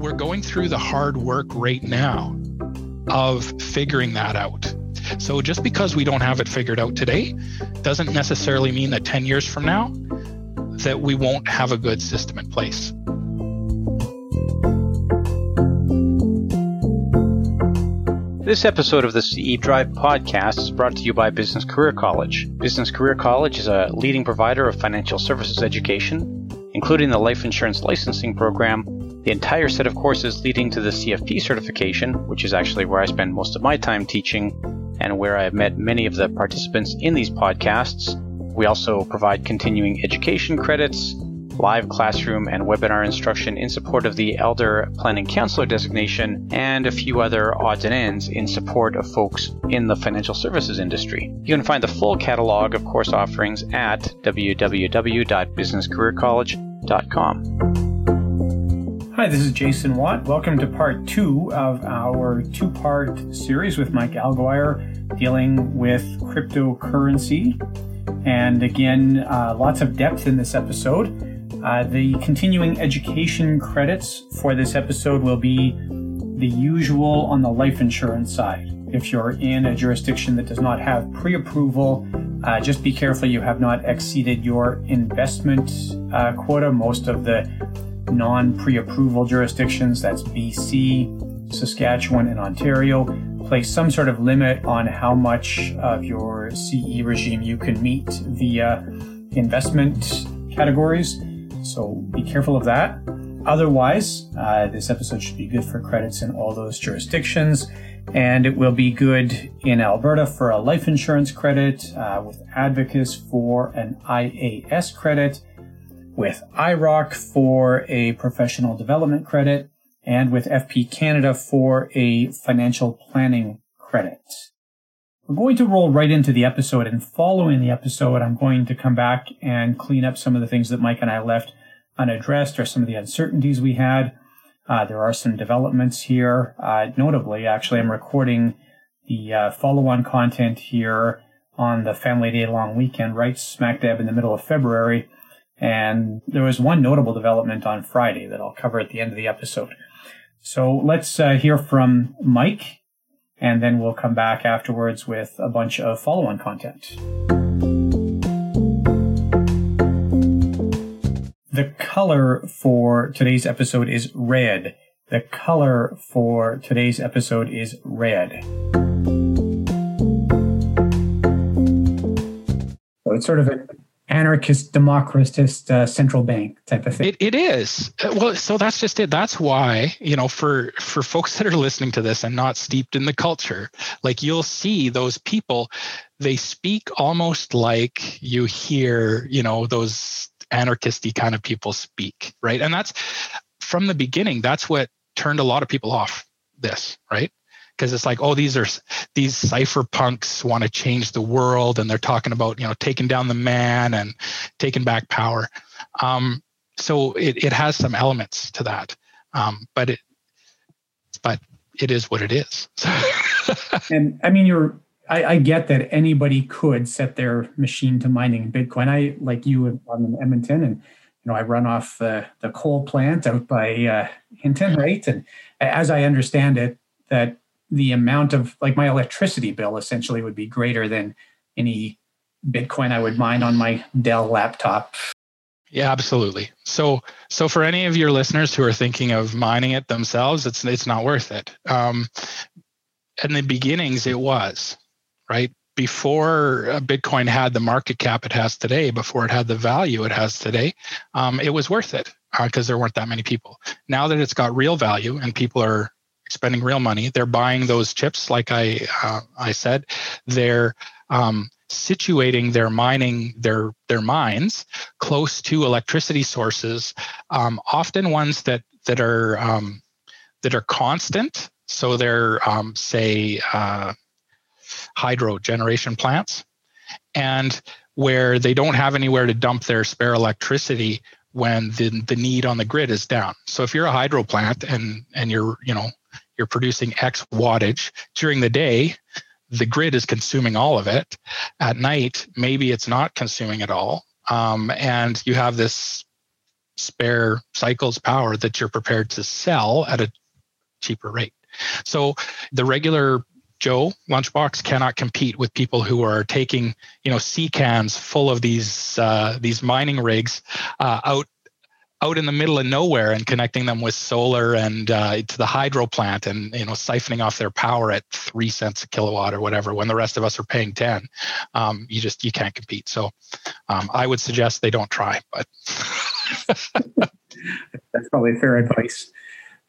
we're going through the hard work right now of figuring that out. So just because we don't have it figured out today doesn't necessarily mean that 10 years from now that we won't have a good system in place. This episode of the CE Drive podcast is brought to you by Business Career College. Business Career College is a leading provider of financial services education, including the life insurance licensing program, the entire set of courses leading to the CFP certification, which is actually where I spend most of my time teaching and where I have met many of the participants in these podcasts. We also provide continuing education credits, live classroom and webinar instruction in support of the Elder Planning Counselor designation, and a few other odds and ends in support of folks in the financial services industry. You can find the full catalog of course offerings at www.businesscareercollege.com. Hi, this is Jason Watt. Welcome to part two of our two part series with Mike Alguire dealing with cryptocurrency. And again, uh, lots of depth in this episode. Uh, the continuing education credits for this episode will be the usual on the life insurance side. If you're in a jurisdiction that does not have pre approval, uh, just be careful you have not exceeded your investment uh, quota. Most of the non pre approval jurisdictions, that's BC, Saskatchewan, and Ontario, place some sort of limit on how much of your CE regime you can meet via investment categories. So be careful of that. Otherwise, uh, this episode should be good for credits in all those jurisdictions, and it will be good in Alberta for a life insurance credit, uh, with Advocis for an IAS credit, with IIROC for a professional development credit, and with FP Canada for a financial planning credit. We're going to roll right into the episode, and following the episode, I'm going to come back and clean up some of the things that Mike and I left unaddressed or some of the uncertainties we had. Uh, there are some developments here. Uh, notably, actually, I'm recording the uh, follow-on content here on the Family Day long weekend, right smack dab in the middle of February. And there was one notable development on Friday that I'll cover at the end of the episode. So let's uh, hear from Mike, and then we'll come back afterwards with a bunch of follow-on content. The color for today's episode is red. The color for today's episode is red. It's sort of an anarchist, democratist uh, central bank type of thing. It, it is. Well, so that's just it. That's why, you know, for for folks that are listening to this and not steeped in the culture, like you'll see those people, they speak almost like you hear, you know, those anarchisty kind of people speak, right? And that's from the beginning. That's what turned a lot of people off this, right? Because it's like, oh, these are these cypherpunks want to change the world, and they're talking about you know taking down the man and taking back power. Um, so it it has some elements to that, um, but it but it is what it is. and I mean, you're I, I, get that anybody could set their machine to mining Bitcoin. I like you I'm in Edmonton, and you know I run off the the coal plant out by uh, Hinton, right? And as I understand it, that the amount of like my electricity bill essentially would be greater than any Bitcoin I would mine on my Dell laptop. Yeah, absolutely. So, so for any of your listeners who are thinking of mining it themselves, it's it's not worth it. Um, in the beginnings, it was right? Before uh, Bitcoin had the market cap it has today, before it had the value it has today, um, it was worth it because uh, there weren't that many people. Now that it's got real value and people are spending real money, they're buying those chips, like I uh, I said, they're um, situating their mining their their mines close to electricity sources, um, often ones that that are um, that are constant. So they're um, say uh, hydro generation plants and where they don't have anywhere to dump their spare electricity when the, the need on the grid is down. So if you're a hydro plant and and you're you know you're producing X wattage during the day, the grid is consuming all of it. At night, maybe it's not consuming it all, um, and you have this spare cycles power that you're prepared to sell at a cheaper rate. So the regular Joe lunchbox cannot compete with people who are taking you know sea cans full of these uh, these mining rigs uh, out out in the middle of nowhere and connecting them with solar and uh, to the hydro plant and you know siphoning off their power at three cents a kilowatt or whatever when the rest of us are paying 10 um, you just you can't compete. So um, i would suggest they don't try but that's probably fair advice.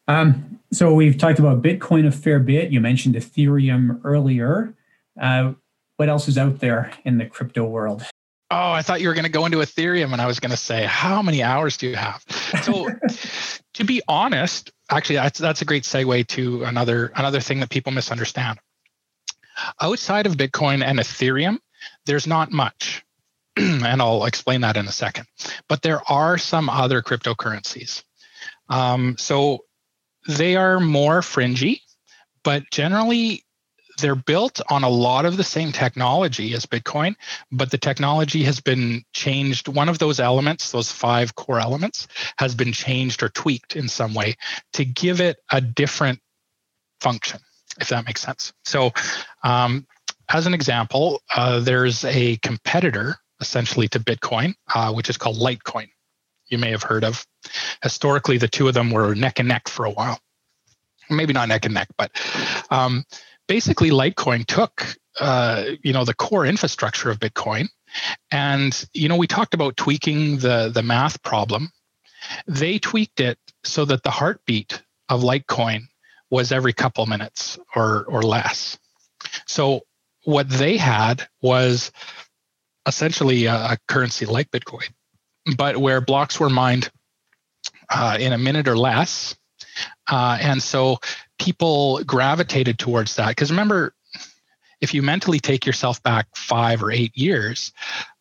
Um, so we've talked about bitcoin a fair bit. You mentioned ethereum earlier. Uh, what else is out there in the crypto world Oh, I thought you were going to go into Ethereum, and I was going to say, how many hours do you have? So, to be honest, actually, that's that's a great segue to another another thing that people misunderstand. Outside of Bitcoin and Ethereum, there's not much, and I'll explain that in a second. But there are some other cryptocurrencies. Um, so they are more fringy, but generally they're built on a lot of the same technology as Bitcoin, but the technology has been changed. One of those elements, those five core elements, has been changed or tweaked in some way to give it a different function, if that makes sense. So, um, as an example, uh, there's a competitor essentially to Bitcoin, uh, which is called Litecoin. You may have heard of. Historically, the two of them were neck and neck for a while. Maybe not neck and neck, but um, basically Litecoin took uh, you know the core infrastructure of Bitcoin, and you know we talked about tweaking the the math problem. They tweaked it so that the heartbeat of Litecoin was every couple minutes or or less. So what they had was essentially a, a currency like Bitcoin, but where blocks were mined uh, in a minute or less. Uh, and so people gravitated towards that. Because remember if you mentally take yourself back five or eight years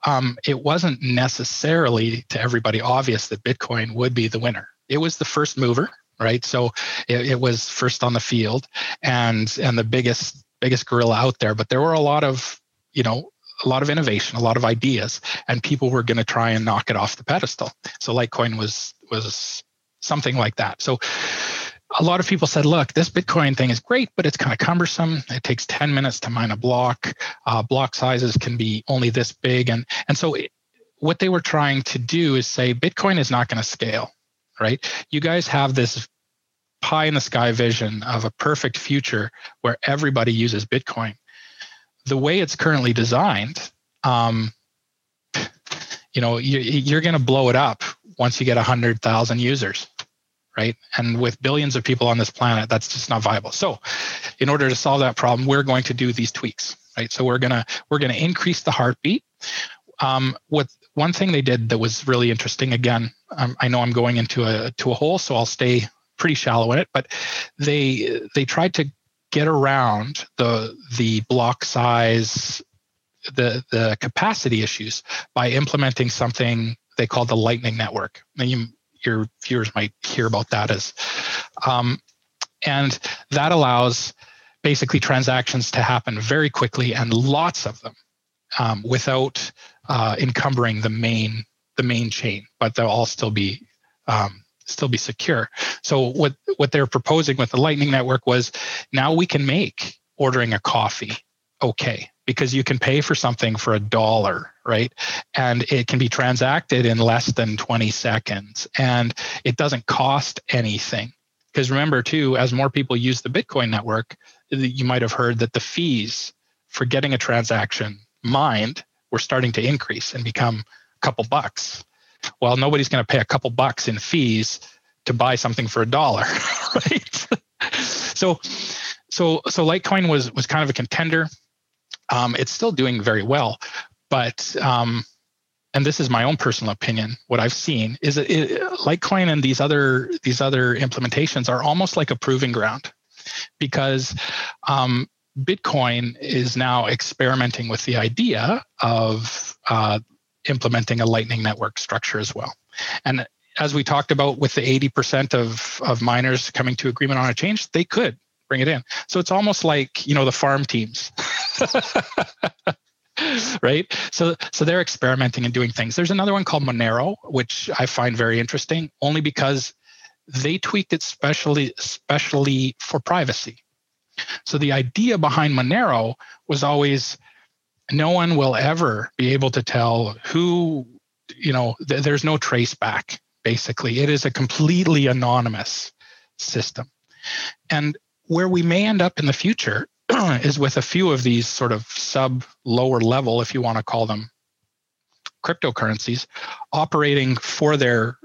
um, it wasn't necessarily to everybody obvious that bitcoin would be the winner. It was the first mover right? So it, it was first on the field and and the biggest biggest gorilla out there. But there were a lot of you know a lot of innovation, a lot of ideas, and people were going to try and knock it off the pedestal. So Litecoin was was something like that. So a lot of people said, look, this Bitcoin thing is great, but it's kind of cumbersome. It takes 10 minutes to mine a block. Uh, block sizes can be only this big. And, and so it, what they were trying to do is say Bitcoin is not going to scale, right? You guys have this pie in the sky vision of a perfect future where everybody uses Bitcoin. The way it's currently designed, um, you know, you, you're going to blow it up once you get 100,000 users right? And with billions of people on this planet, that's just not viable. So, in order to solve that problem, we're going to do these tweaks, right? So we're gonna we're gonna increase the heartbeat. Um, what one thing they did that was really interesting. Again, um, I know I'm going into a to a hole, so I'll stay pretty shallow in it. But they they tried to get around the the block size the the capacity issues by implementing something they called the lightning network you your viewers might hear about that as. Um, and that allows basically transactions to happen very quickly and lots of them um, without uh, encumbering the main the main chain, but they'll all still be um, still be secure. So what what they're proposing with the Lightning Network was now we can make ordering a coffee okay because you can pay for something for a dollar, right? And it can be transacted in less than 20 seconds and it doesn't cost anything. Because remember, too, as more people use the Bitcoin network, you might have heard that the fees for getting a transaction mined were starting to increase and become a couple bucks. Well, nobody's going to pay a couple bucks in fees to buy something for a dollar, right? so, so, so Litecoin was was kind of a contender um, it's still doing very well. But um, and this is my own personal opinion. What I've seen is that it, Litecoin and these other these other implementations are almost like a proving ground, because um, Bitcoin is now experimenting with the idea of uh, implementing a Lightning Network structure as well. And as we talked about with the 80% of, of miners coming to agreement on a change, they could bring it in. So it's almost like, you know, the farm teams. right? So so they're experimenting and doing things. There's another one called Monero, which I find very interesting, only because they tweaked it specially specially for privacy. So the idea behind Monero was always no one will ever be able to tell who, you know, th- there's no trace back, basically. It is a completely anonymous system. And where we may end up in the future is with a few of these sort of sub lower level, if you want to call them cryptocurrencies, operating for their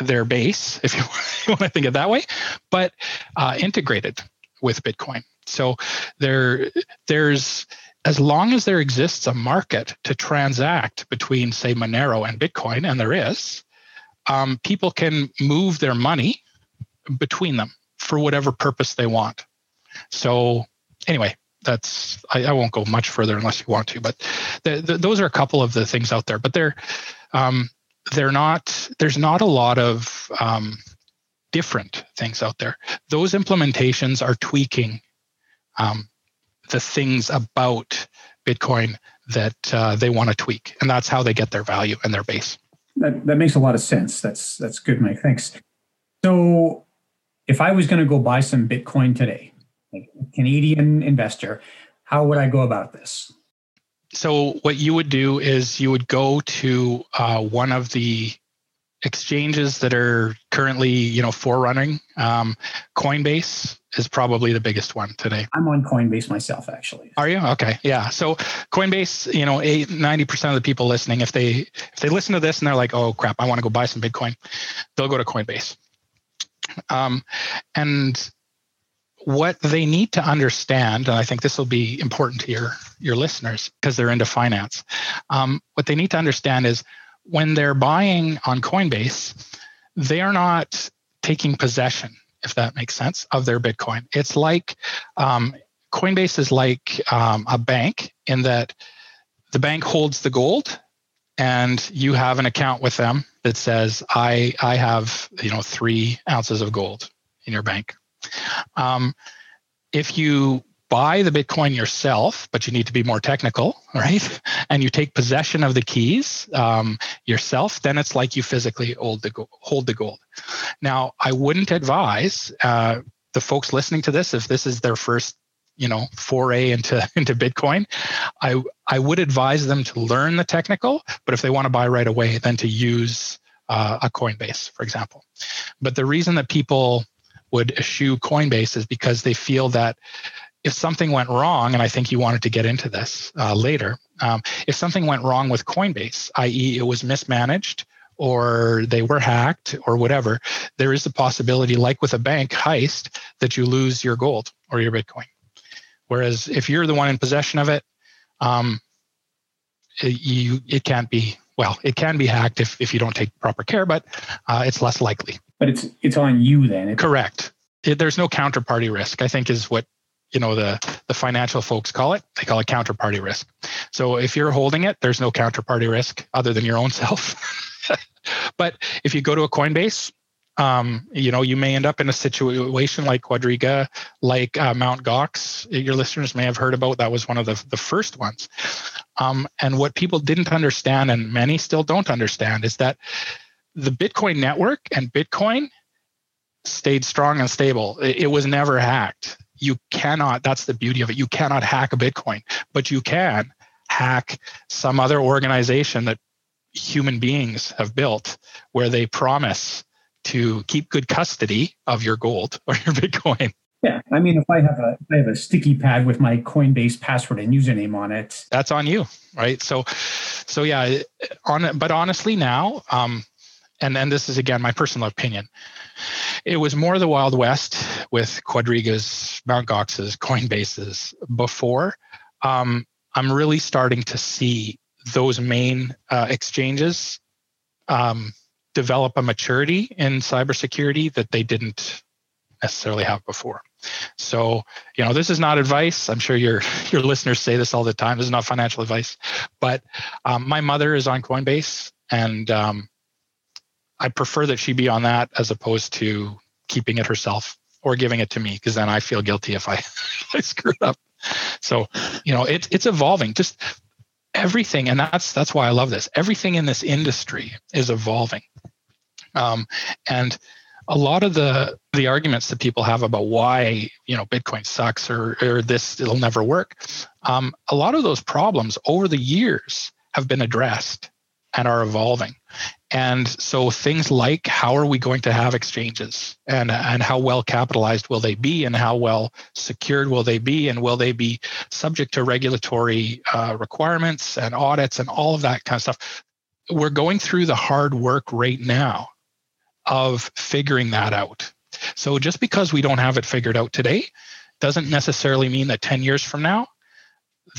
their base, if you, want to think it that way, but uh, integrated with Bitcoin. So there there's as long as there exists a market to transact between, say, Monero and Bitcoin, and there is, um, people can move their money between them for whatever purpose they want. So, anyway, that's I, I won't go much further unless you want to, but the, the, those are a couple of the things out there. But they're um, they're not. There's not a lot of um, different things out there. Those implementations are tweaking um, the things about Bitcoin that uh, they want to tweak, and that's how they get their value and their base. That that makes a lot of sense. That's that's good, Mike. Thanks. So, if I was going to go buy some Bitcoin today, Canadian investor, how would I go about this? So, what you would do is you would go to uh, one of the exchanges that are currently, you know, forerunning. Um, Coinbase is probably the biggest one today. I'm on Coinbase myself, actually. Are you okay? Yeah. So Coinbase, you know, 90 percent of the people listening, if they if they listen to this and they're like, "Oh crap, I want to go buy some Bitcoin," they'll go to Coinbase. Um, and what they need to understand, and I think this will be important to your your listeners because they're into finance. Um, what they need to understand is when they're buying on Coinbase, they are not taking possession, if that makes sense, of their Bitcoin. It's like um, Coinbase is like um, a bank in that the bank holds the gold and you have an account with them that says i i have you know three ounces of gold in your bank um, if you buy the Bitcoin yourself, but you need to be more technical, right? And you take possession of the keys um, yourself, then it's like you physically hold the, hold the gold. Now, I wouldn't advise uh, the folks listening to this, if this is their first you know foray into into bitcoin i i would advise them to learn the technical but if they want to buy right away then to use uh, a coinbase for example but the reason that people would eschew coinbase is because they feel that if something went wrong, and I think you wanted to get into this uh, later, um, if something went wrong with Coinbase, i.e., it was mismanaged or they were hacked or whatever, there is a possibility, like with a bank heist, that you lose your gold or your Bitcoin. Whereas if you're the one in possession of it, um, it, you it can't be well, it can be hacked if, if you don't take proper care, but uh, it's less likely. But it's it's on you then. Correct. It, there's no counterparty risk. I think is what you know the the financial folks call it they call it counterparty risk so if you're holding it there's no counterparty risk other than your own self but if you go to a coinbase um, you know you may end up in a situation like quadriga like uh, mount gox your listeners may have heard about that was one of the, the first ones um, and what people didn't understand and many still don't understand is that the bitcoin network and bitcoin stayed strong and stable. It, it was never hacked. You cannot that's the beauty of it. You cannot hack a bitcoin but you can hack some other organization that human beings have built where they promise to keep good custody of your gold or your bitcoin. Yeah i mean if i have a if i have a sticky pad with my coinbase password and username on it. That's on you right? So so yeah on but honestly now um and then this is again my personal opinion it was more the Wild West with Quadrigas, Mount Gox's, Coinbases before. Um, I'm really starting to see those main uh, exchanges um, develop a maturity in cybersecurity that they didn't necessarily have before. So, you know, this is not advice. I'm sure your your listeners say this all the time. This is not financial advice, but um, my mother is on Coinbase, and um, I prefer that she be on that as opposed to keeping it herself or giving it to me because then I feel guilty if I, I screw it up. So, you know, it's it's evolving. Just everything, and that's that's why I love this. Everything in this industry is evolving, um, and a lot of the the arguments that people have about why you know Bitcoin sucks or or this it'll never work, um, a lot of those problems over the years have been addressed and are evolving. And so things like how are we going to have exchanges and, and how well capitalized will they be and how well secured will they be and will they be subject to regulatory uh, requirements and audits and all of that kind of stuff. We're going through the hard work right now of figuring that out. So just because we don't have it figured out today doesn't necessarily mean that 10 years from now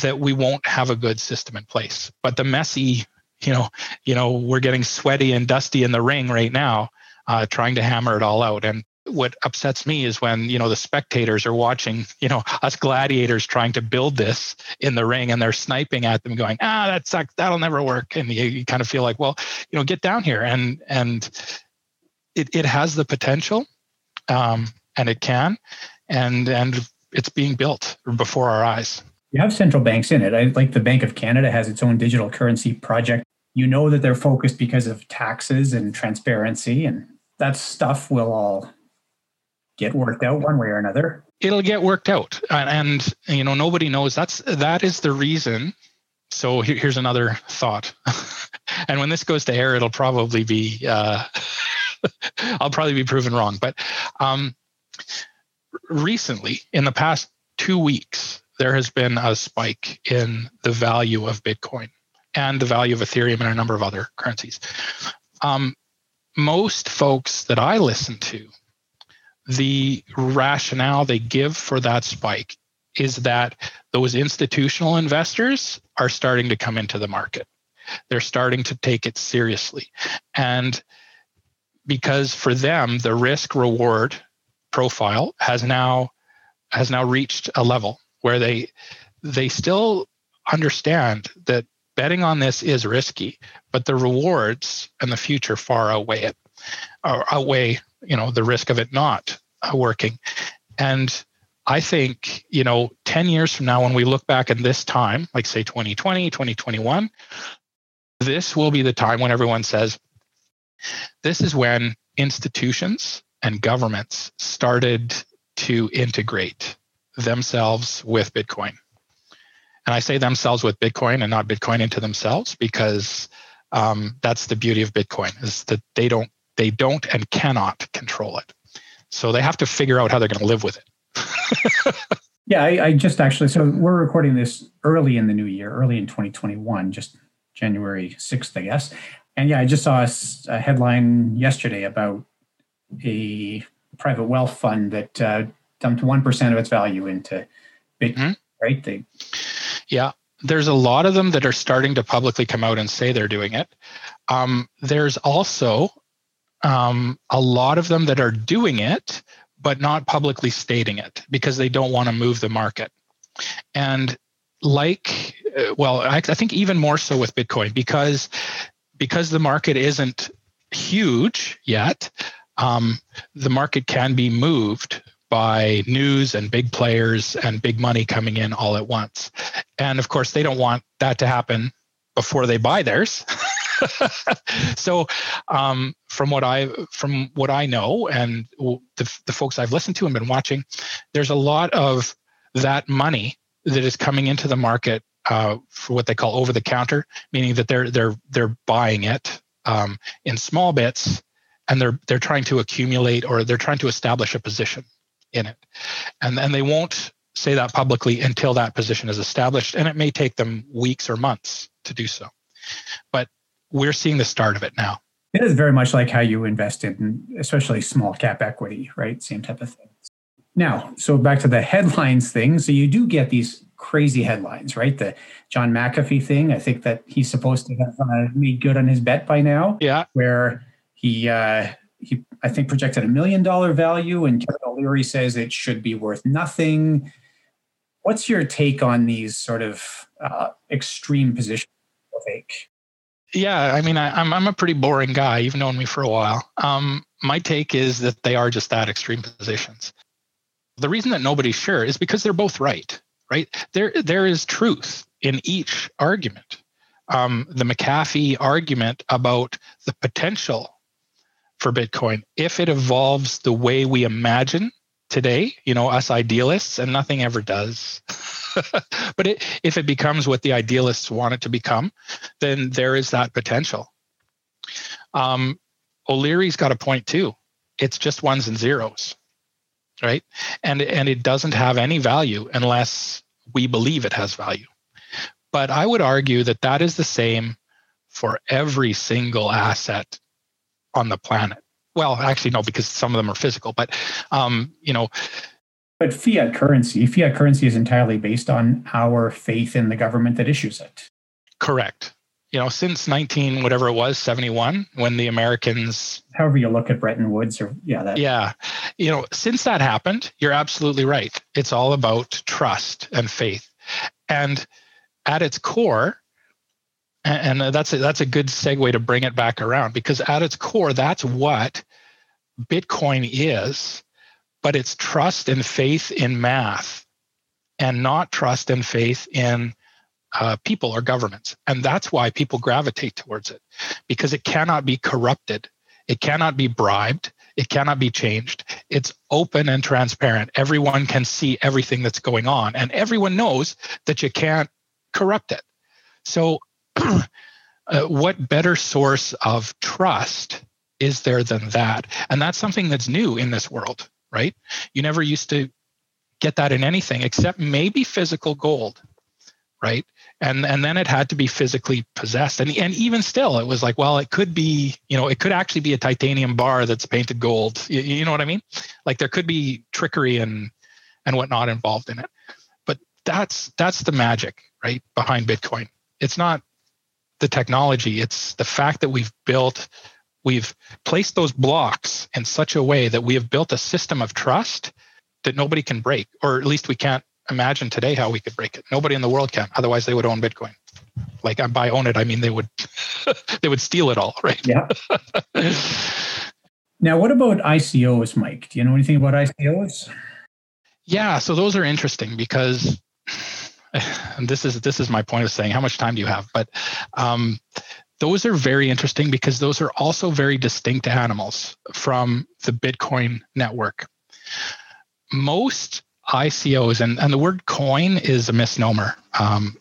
that we won't have a good system in place. But the messy you know, you know, we're getting sweaty and dusty in the ring right now, uh, trying to hammer it all out. And what upsets me is when you know the spectators are watching you know us gladiators trying to build this in the ring and they're sniping at them going ah that sucks. That'll never work. And you, you kind of feel like well you know get down here. And and it, it has the potential um, and it can and and it's being built before our eyes you have central banks in it. I like the Bank of Canada has its own digital currency project. You know that they're focused because of taxes and transparency, and that stuff will all get worked out one way or another. It'll get worked out, and, you know nobody knows. That's that is the reason. So here, here's another thought, and when this goes to air, it'll probably be uh, I'll probably be proven wrong. But um, recently, in the past two weeks, there has been a spike in the value of Bitcoin and the value of Ethereum and a number of other currencies. Um, most folks that I listen to, the rationale they give for that spike is that those institutional investors are starting to come into the market. They're starting to take it seriously. And because for them, the risk reward profile has now has now reached a level where they they still understand that betting on this is risky, but the rewards and the future far outweigh it, or outweigh you know the risk of it not uh, working. And I think you know 10 years from now, when we look back at this time, like say 2020, 2021, this will be the time when everyone says, this is when institutions and governments started to integrate themselves with Bitcoin. And I say themselves with Bitcoin and not Bitcoin into themselves because um, that's the beauty of Bitcoin is that they don't they don't and cannot control it. So they have to figure out how they're going to live with it. yeah, I, I, just actually so we're recording this early in the new year, early in 2021, just January 6th, I guess. And yeah, I just saw a, a headline yesterday about a private wealth fund that uh, dumped 1% of its value into Bitcoin, mm-hmm. right? They, yeah, there's a lot of them that are starting to publicly come out and say they're doing it. Um, there's also um, a lot of them that are doing it, but not publicly stating it because they don't want to move the market. And like, uh, well, I, I think even more so with Bitcoin because because the market isn't huge yet. Um, the market can be moved by news and big players and big money coming in all at once. And of course, they don't want that to happen before they buy theirs. so, um, from what I from what I know and the, the folks I've listened to and been watching, there's a lot of that money that is coming into the market uh, for what they call over the counter, meaning that they're they're they're buying it um, in small bits and they're they're trying to accumulate or they're trying to establish a position in it. And then they won't say that publicly until that position is established. And it may take them weeks or months to do so. But we're seeing the start of it now. It is very much like how you invest in, especially small cap equity, right? Same type of thing. Now, so back to the headlines thing. So you do get these crazy headlines, right? The John McAfee thing. I think that he's supposed to have uh, made good on his bet by now. Yeah. Where he uh, he I think projected a million dollar value, and Kevin O'Leary says it should be worth nothing. What's your take on these sort of uh, extreme positions take? Yeah, I mean, I, am I'm, I'm a pretty boring guy. You've known me for a while. Um, my take is that they are just that extreme positions. The reason that nobody's sure is because they're both right. Right there, there is truth in each argument. um, the McAfee argument about the potential for Bitcoin if it evolves the way we imagine today, you know, us idealists, and nothing ever does. but it, if it becomes what the idealists want it to become, then there is that potential. Um, O'Leary's got a point too. It's just ones and zeros, right? And and it doesn't have any value unless we believe it has value. But I would argue that that is the same for every single asset on the planet. Well, actually, no, because some of them are physical. But um, you know, but fiat currency, fiat currency is entirely based on our faith in the government that issues it. Correct. You know, since 19 whatever it was, 71, when the Americans however you look at Bretton Woods or yeah, that Yeah. You know, since that happened, you're absolutely right. It's all about trust and faith. And at its core, and that's a, that's a good segue to bring it back around because at its core, that's what Bitcoin is, but it's trust and faith in math, and not trust and faith in uh, people or governments, and that's why people gravitate towards it because it cannot be corrupted, it cannot be bribed, it cannot be changed. It's open and transparent. Everyone can see everything that's going on, and everyone knows that you can't corrupt it. So, uh, what better source of trust is there than that? And that's something that's new in this world, right? You never used to get that in anything except maybe physical gold, right? And and then it had to be physically possessed. And and even still, it was like, well, it could be, you know, it could actually be a titanium bar that's painted gold. You, you know what I mean? Like there could be trickery and and whatnot involved in it. But that's that's the magic right behind bitcoin it's not the technology it's the fact that we've built we've placed those blocks in such a way that we have built a system of trust that nobody can break or at least we can't imagine today how we could break it. Nobody in the world can otherwise they would own bitcoin. Like by own it i mean they would they would steal it all right? Yeah. Now what about icos mike? Do you know anything about icos yeah so those are interesting because and this is this is my point of saying how much time do you have? But um, those are very interesting because those are also very distinct animals from the bitcoin network. Most icos and, and the word coin is a misnomer. Um,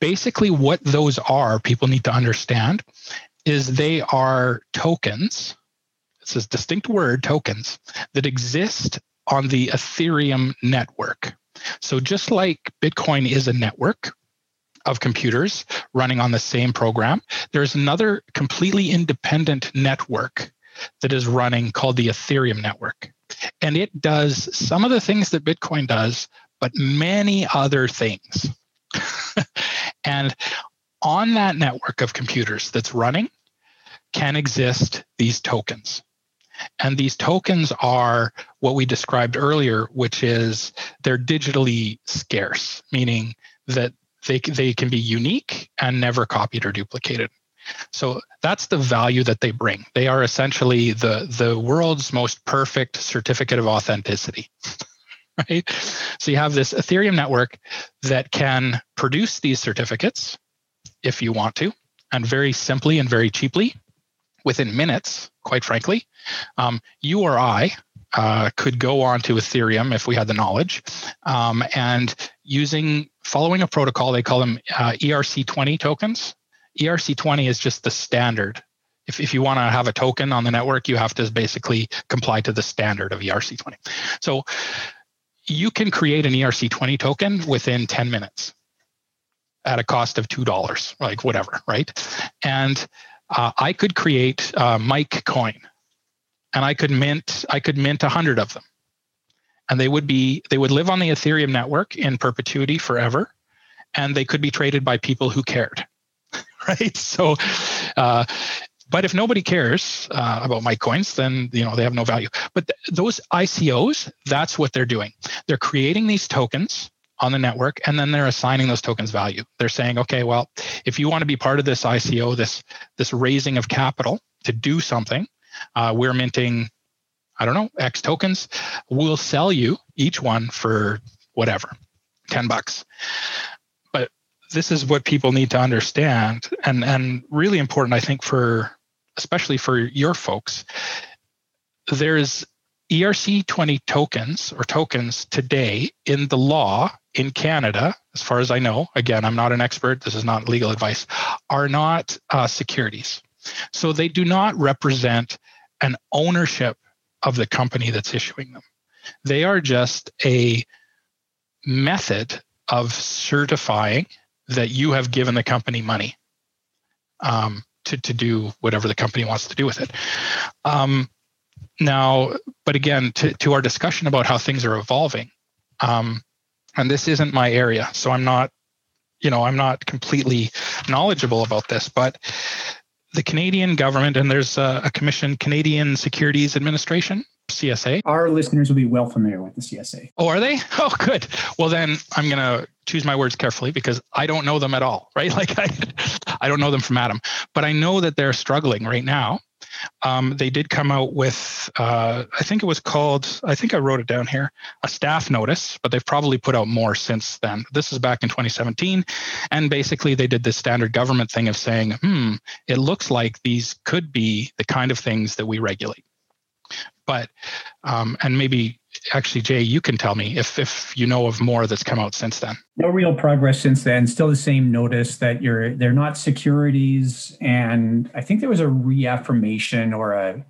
basically what those are people need to understand is they are tokens. It's a distinct word tokens that exist on the ethereum network so just like Bitcoin is a network of computers running on the same program, there's another completely independent network that is running called the Ethereum network. And it does some of the things that Bitcoin does, but many other things. and on that network of computers that's running can exist these tokens. And these tokens are what we described earlier, which is they're digitally scarce, meaning that they, they can be unique and never copied or duplicated. So that's the value that they bring. They are essentially the, the world's most perfect certificate of authenticity. right? So you have this Ethereum network that can produce these certificates if you want to, and very simply and very cheaply within minutes, quite frankly. Um, you or I uh, could go on to Ethereum if we had the knowledge, um, and using following a protocol, they call them uh, ERC20 tokens. ERC20 is just the standard. If, if you want to have a token on the network, you have to basically comply to the standard of ERC20. So you can create an ERC20 token within 10 minutes at a cost of $2, like whatever, right? And uh, I could create uh, Mike coin, and I could mint I could mint a hundred of them, and they would be they would live on the Ethereum network in perpetuity forever, and they could be traded by people who cared, right? So. Uh, but if nobody cares uh, about Mike coins, then you know they have no value. But th- those ICOs, that's what they're doing. They're creating these tokens on the network and then they're assigning those tokens value they're saying okay well if you want to be part of this ico this this raising of capital to do something uh, we're minting i don't know x tokens we'll sell you each one for whatever 10 bucks but this is what people need to understand, and and really important, I think, for especially for your folks. There's ERC20 tokens or tokens today in the law in Canada, as far as I know, again, I'm not an expert, this is not legal advice, are not uh, securities. So they do not represent an ownership of the company that's issuing them. They are just a method of certifying that you have given the company money um, to, to do whatever the company wants to do with it. Um, now, but again, to, to our discussion about how things are evolving, um, and this isn't my area, so I'm not, you know, I'm not completely knowledgeable about this, but the Canadian government, and there's a, a commission, Canadian Securities Administration, CSA. Our listeners will be well familiar with the CSA. Oh, are they? Oh, good. Well, then I'm going to choose my words carefully because I don't know them at all, right? Like I, I don't know them from Adam, but I know that they're struggling right now. Um, they did come out with, uh, I think it was called, I think I wrote it down here, a staff notice, but they've probably put out more since then. This is back in 2017. And basically, they did this standard government thing of saying, hmm, it looks like these could be the kind of things that we regulate. But, um, and maybe actually, Jay, you can tell me if if you know of more that's come out since then. No real progress since then. Still the same notice that you're they're not securities, and I think there was a reaffirmation or a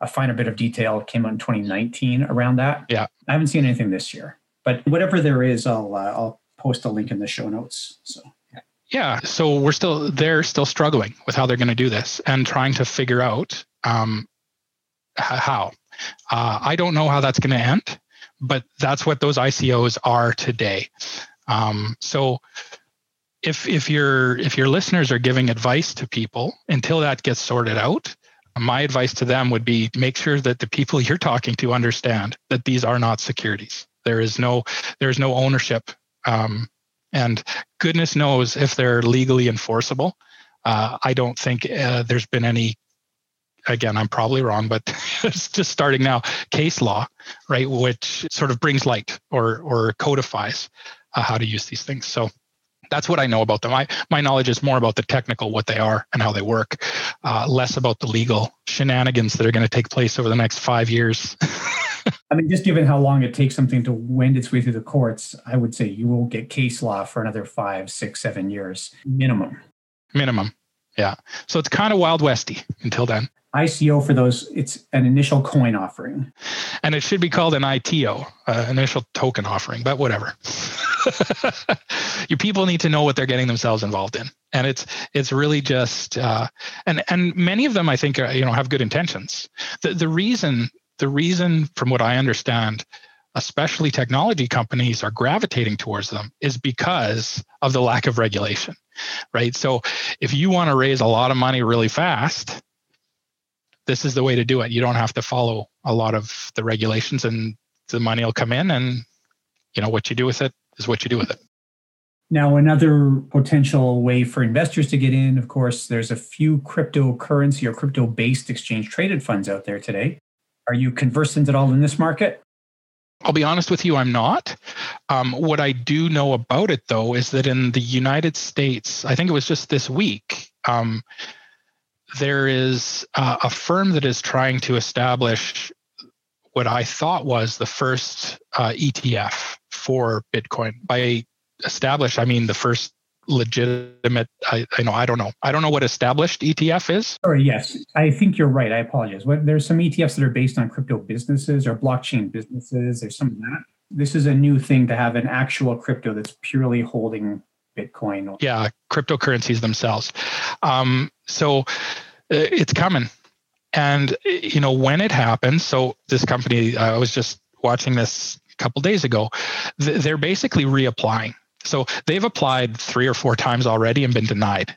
a finer bit of detail came out in 2019 around that. Yeah, I haven't seen anything this year, but whatever there is, I'll uh, I'll post a link in the show notes. So. Yeah. yeah, so we're still they're still struggling with how they're going to do this and trying to figure out um, how uh, I don't know how that's going to end, but that's what those ICOs are today. Um, so if if your if your listeners are giving advice to people until that gets sorted out, my advice to them would be make sure that the people you're talking to understand that these are not securities. There is no there is no ownership, um, and goodness knows if they're legally enforceable. Uh, I don't think uh, there's been any again, I'm probably wrong, but it's just starting now, case law, right, which sort of brings light or or codifies uh, how to use these things. So that's what I know about them. I, my knowledge is more about the technical, what they are and how they work, uh, less about the legal shenanigans that are going to take place over the next five years. I mean, just given how long it takes something to wend its way through the courts, I would say you will get case law for another five, six, seven years minimum. Minimum. Yeah. So it's kind of Wild Westy until then. ICO for those, it's an initial coin offering. And it should be called an ITO, uh, initial token offering, but whatever. Your people need to know what they're getting themselves involved in, and it's it's really just uh, and and many of them I think are, you know have good intentions. The the reason the reason from what I understand especially technology companies are gravitating towards them is because of the lack of regulation right so if you want to raise a lot of money really fast this is the way to do it. You don't have to follow a lot of the regulations and the money will come in and you know what you do with it is what you do with it. Now, another potential way for investors to get in, of course, there's a few cryptocurrency or crypto based exchange traded funds out there today. Are you conversant at all in this market? I'll be honest with you, I'm not. Um, what I do know about it, though, is that in the United States, I think it was just this week, um, there is uh, a firm that is trying to establish what I thought was the first uh, ETF for Bitcoin. By establish, I mean the first legitimate. I, I know I don't know. I don't know what established ETF is. Sorry, yes, I think you're right. I apologize. There's some ETFs that are based on crypto businesses or blockchain businesses. There's some of that. This is a new thing to have an actual crypto that's purely holding Bitcoin. Yeah, cryptocurrencies themselves. Um, so uh, it's coming. And, you know, when it happens, so this company, I was just watching this a couple days ago, they're basically reapplying. So they've applied three or four times already and been denied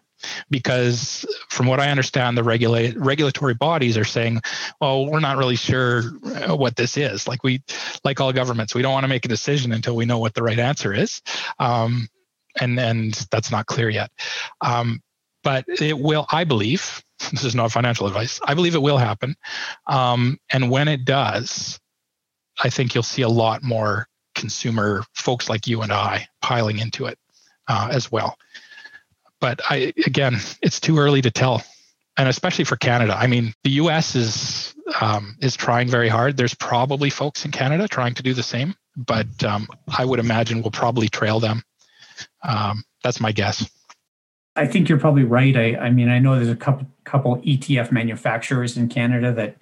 because from what I understand, the regulate regulatory bodies are saying, "Well, we're not really sure uh, what this is." Like we, like all governments, we don't want to make a decision until we know what the right answer is. Um, and and that's not clear yet. Um, but it will, I believe. This is not financial advice. I believe it will happen, um, and when it does, I think you'll see a lot more consumer folks like you and I piling into it uh, as well. but I again, it's too early to tell, and especially for Canada. I mean, the U.S. is um, is trying very hard. There's probably folks in Canada trying to do the same, but um, I would imagine we'll probably trail them. Um, that's my guess. I think you're probably right. I, I mean, I know there's a couple couple ETF manufacturers in Canada that,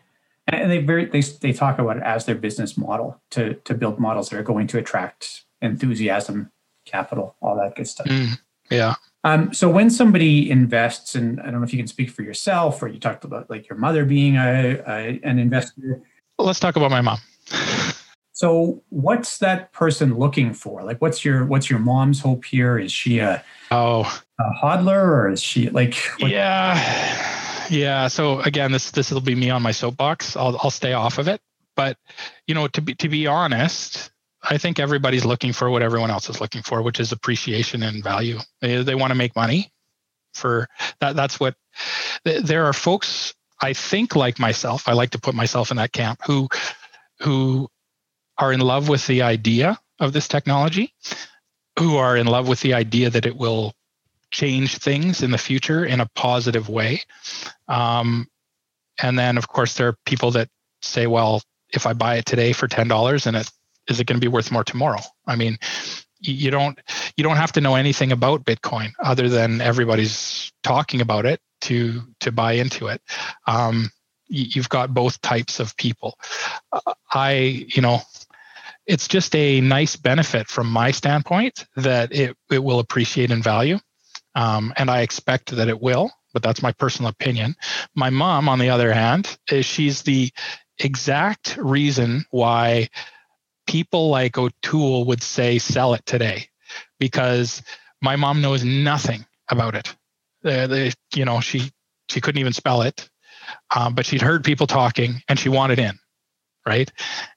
and they very they they talk about it as their business model to to build models that are going to attract enthusiasm, capital, all that good stuff. Mm, yeah. Um, so when somebody invests, and I don't know if you can speak for yourself, or you talked about like your mother being a, a an investor. Well, let's talk about my mom. so what's that person looking for? Like, what's your what's your mom's hope here? Is she a oh a hodler, or is she like? What? Yeah, yeah. So again, this this will be me on my soapbox. I'll I'll stay off of it. But you know, to be to be honest, I think everybody's looking for what everyone else is looking for, which is appreciation and value. They, they want to make money for that. That's what there are folks, I think like myself, I like to put myself in that camp who, who are in love with the idea of this technology, who are in love with the idea that it will change things in the future in a positive way. Um, and then of course there are people that say, well, if I buy it today for $10 and it is it going to be worth more tomorrow? I mean, you don't you don't have to know anything about Bitcoin other than everybody's talking about it to to buy into it. Um, you've got both types of people. Uh, I you know it's just a nice benefit from my standpoint that it it will appreciate in value, um, and I expect that it will. But that's my personal opinion. My mom, on the other hand, is she's the exact reason why people like O'Toole would say sell it today because my mom knows nothing about it. They, you know, she she couldn't even spell it, um, but she'd heard people talking and she wanted in, right?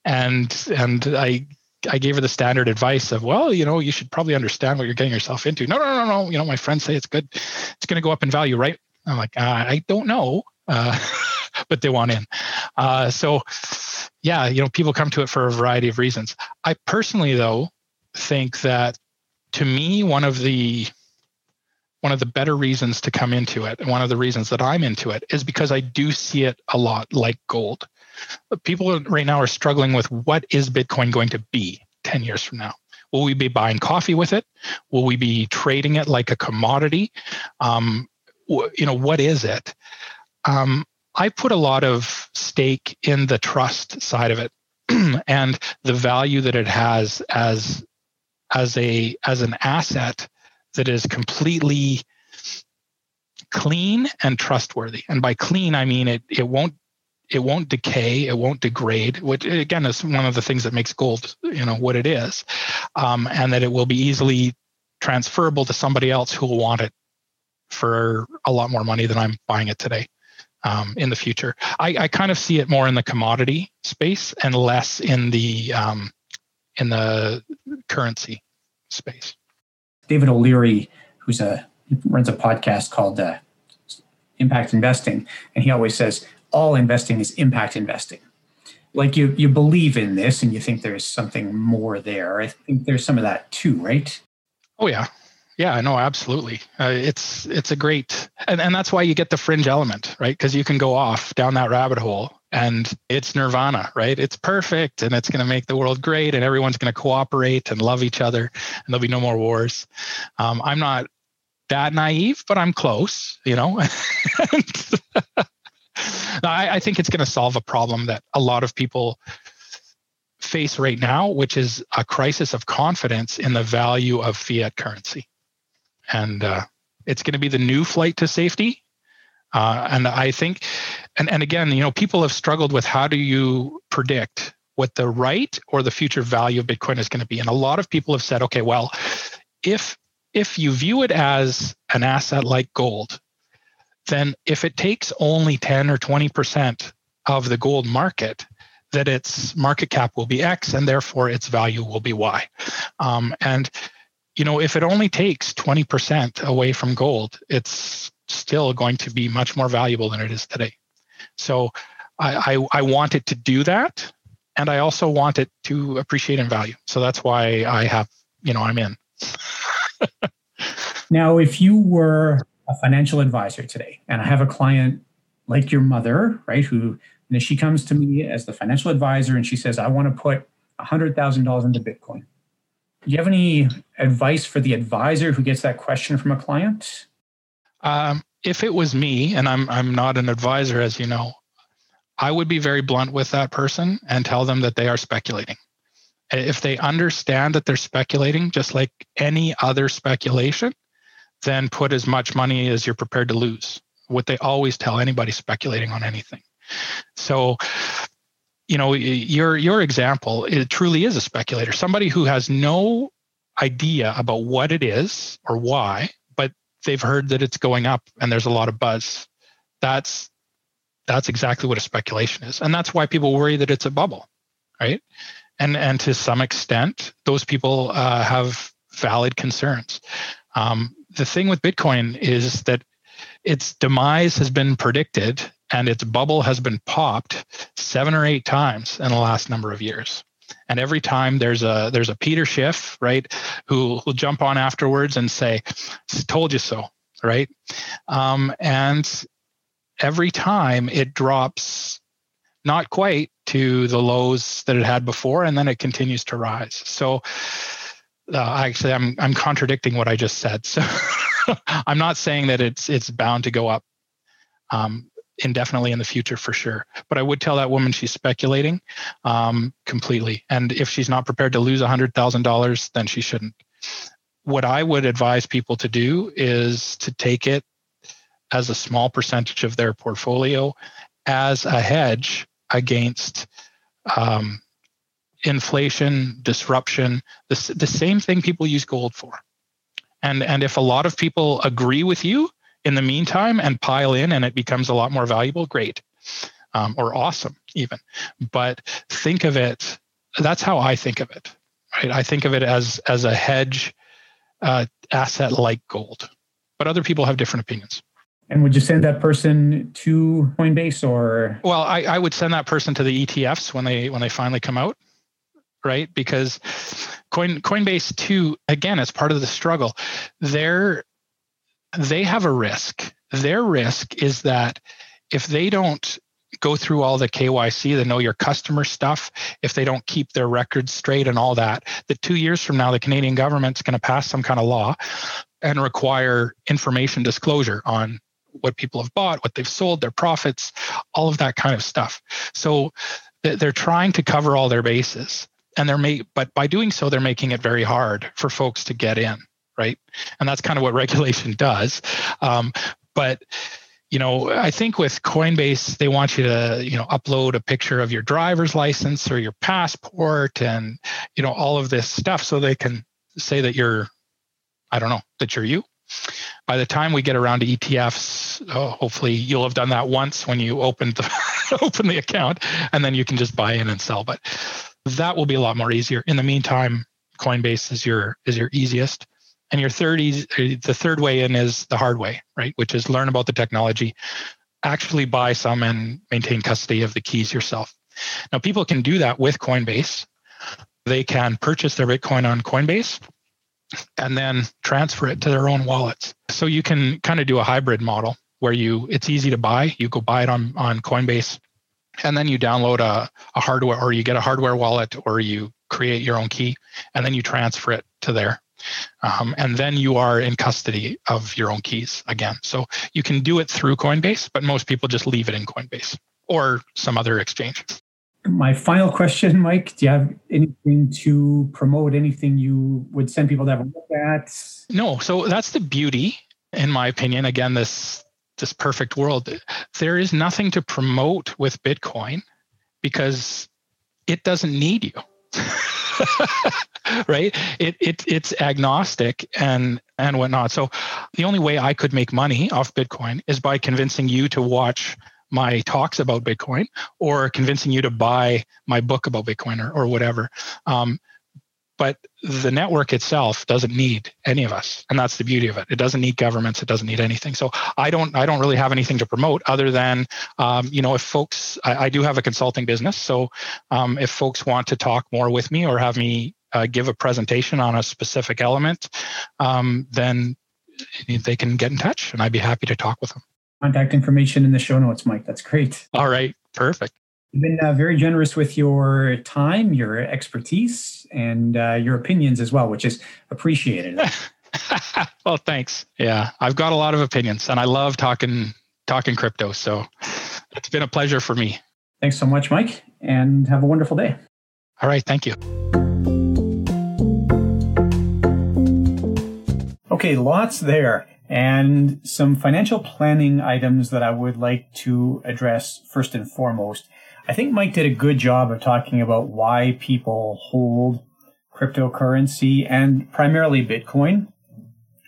And and I I gave her the standard advice of, well, you know, you should probably understand what you're getting yourself into. No, no, no, no. You know, my friends say it's good. It's going to go up in value, right? I'm like, uh, I don't know, uh, but they want in. Uh, so yeah, you know, people come to it for a variety of reasons. I personally, though, think that to me, one of the one of the better reasons to come into it, and one of the reasons that I'm into it, is because I do see it a lot like gold. People right now are struggling with what is Bitcoin going to be 10 years from now? Will we be buying coffee with it? Will we be trading it like a commodity? Um, you know, what is it? Um, I put a lot of stake in the trust side of it and the value that it has as as a as an asset that is completely clean and trustworthy. And by clean, I mean it it won't it won't decay, it won't degrade, which again is one of the things that makes gold, you know, what it is, um, and that it will be easily transferable to somebody else who will want it for a lot more money than I'm buying it today um, in the future. I, I, kind of see it more in the commodity space and less in the um, in the currency space. David O'Leary, who's a runs a podcast called uh, Impact Investing, and he always says all investing is impact investing. Like you, you believe in this, and you think there's something more there. I think there's some of that too, right? Oh yeah, yeah, no, absolutely. Uh, it's it's a great, and and that's why you get the fringe element, right? Because you can go off down that rabbit hole, and it's nirvana, right? It's perfect, and it's going to make the world great, and everyone's going to cooperate and love each other, and there'll be no more wars. Um, I'm not that naive, but I'm close, you know. I, I think it's going to solve a problem that a lot of people face right now, which is a crisis of confidence in the value of fiat currency and uh, it's going to be the new flight to safety. Uh, and I think, and, and again, you know, people have struggled with how do you predict what the right or the future value of Bitcoin is going to be. And a lot of people have said, okay, well, if if you view it as an asset like gold, then if it takes only 10 or 20% of the gold market, that its market cap will be X and therefore its value will be Y. Um, and you know, if it only takes 20% away from gold, it's still going to be much more valuable than it is today. So I, I, I want it to do that. And I also want it to appreciate in value. So that's why I have, you know, I'm in. Now, if you were a financial advisor today, and I have a client like your mother, right, who and she comes to me as the financial advisor and she says, I want to put $100,000 into Bitcoin. Do you have any advice for the advisor who gets that question from a client? Um, if it was me, and I'm I'm not an advisor, as you know, I would be very blunt with that person and tell them that they are speculating. If they understand that they're speculating, just like any other speculation, then put as much money as you're prepared to lose. What they always tell anybody speculating on anything. So, you know, your your example it truly is a speculator, somebody who has no idea about what it is or why, but they've heard that it's going up and there's a lot of buzz. That's that's exactly what a speculation is, and that's why people worry that it's a bubble, right? And and to some extent, those people uh, have valid concerns. Um, the thing with Bitcoin is that its demise has been predicted and its bubble has been popped seven or eight times in the last number of years. And every time there's a there's a Peter Schiff right who will jump on afterwards and say told you so right? Um, and every time it drops not quite to the lows that it had before and then it continues to rise. So uh, actually i'm i'm contradicting what i just said so i'm not saying that it's it's bound to go up um, indefinitely in the future for sure. But I would tell that woman she's speculating um, completely. And if she's not prepared to lose $100,000, then she shouldn't. What I would advise people to do is to take it as a small percentage of their portfolio as a hedge against um, inflation, disruption, the, the same thing people use gold for. And, and if a lot of people agree with you, in the meantime and pile in and it becomes a lot more valuable, great. Um, or awesome even. But think of it, that's how I think of it. Right? I think of it as as a hedge uh, asset like gold. But other people have different opinions. And would you send that person to Coinbase or? Well, I, I would send that person to the ETFs when they when they finally come out, right? Because Coin Coinbase too, again, as part of the struggle, they're they have a risk. Their risk is that if they don't go through all the KYC, the know your customer stuff, if they don't keep their records straight and all that, that two years from now, the Canadian government's going to pass some kind of law and require information disclosure on what people have bought, what they've sold, their profits, all of that kind of stuff. So they're trying to cover all their bases. And they're make, but by doing so, they're making it very hard for folks to get in right? And that's kind of what regulation does. Um, but you know, I think with Coinbase, they want you to, you know, upload a picture of your driver's license or your passport and, you know, all of this stuff so they can say that you're, I don't know, that you're you. By the time we get around to ETFs, oh, hopefully you'll have done that once when you opened the open the account, and then you can just buy in and sell. But that will be a lot more easier. In the meantime, Coinbase is your is your easiest. And your third, easy, the third way in is the hard way, right? Which is learn about the technology, actually buy some and maintain custody of the keys yourself. Now, people can do that with Coinbase. They can purchase their Bitcoin on Coinbase and then transfer it to their own wallets. So you can kind of do a hybrid model where you it's easy to buy. You go buy it on, on Coinbase and then you download a, a hardware or you get a hardware wallet or you create your own key and then you transfer it to there um, and then you are in custody of your own keys again. So you can do it through Coinbase, but most people just leave it in Coinbase or some other exchange. My final question, Mike, do you have anything to promote, anything you would send people to have a look at? No. So that's the beauty, in my opinion. Again, this this perfect world. There is nothing to promote with Bitcoin because it doesn't need you. right? It, it it's agnostic and and whatnot. So the only way I could make money off Bitcoin is by convincing you to watch my talks about Bitcoin or convincing you to buy my book about Bitcoin or, or whatever. Um, but the network itself doesn't need any of us and that's the beauty of it it doesn't need governments it doesn't need anything so i don't i don't really have anything to promote other than um, you know if folks I, I, do have a consulting business so um, if folks want to talk more with me or have me uh, give a presentation on a specific element, um, then they can get in touch and I'd be happy to talk with them. Contact information in the show notes, Mike. That's great. All right. Perfect. You've been uh, very generous with your time, your expertise, and uh, your opinions as well, which is appreciated. well, thanks. Yeah, I've got a lot of opinions, and I love talking talking crypto. So it's been a pleasure for me. Thanks so much, Mike, and have a wonderful day. All right. Thank you. Okay, lots there and some financial planning items that I would like to address first and foremost. I think Mike did a good job of talking about why people hold cryptocurrency and primarily Bitcoin.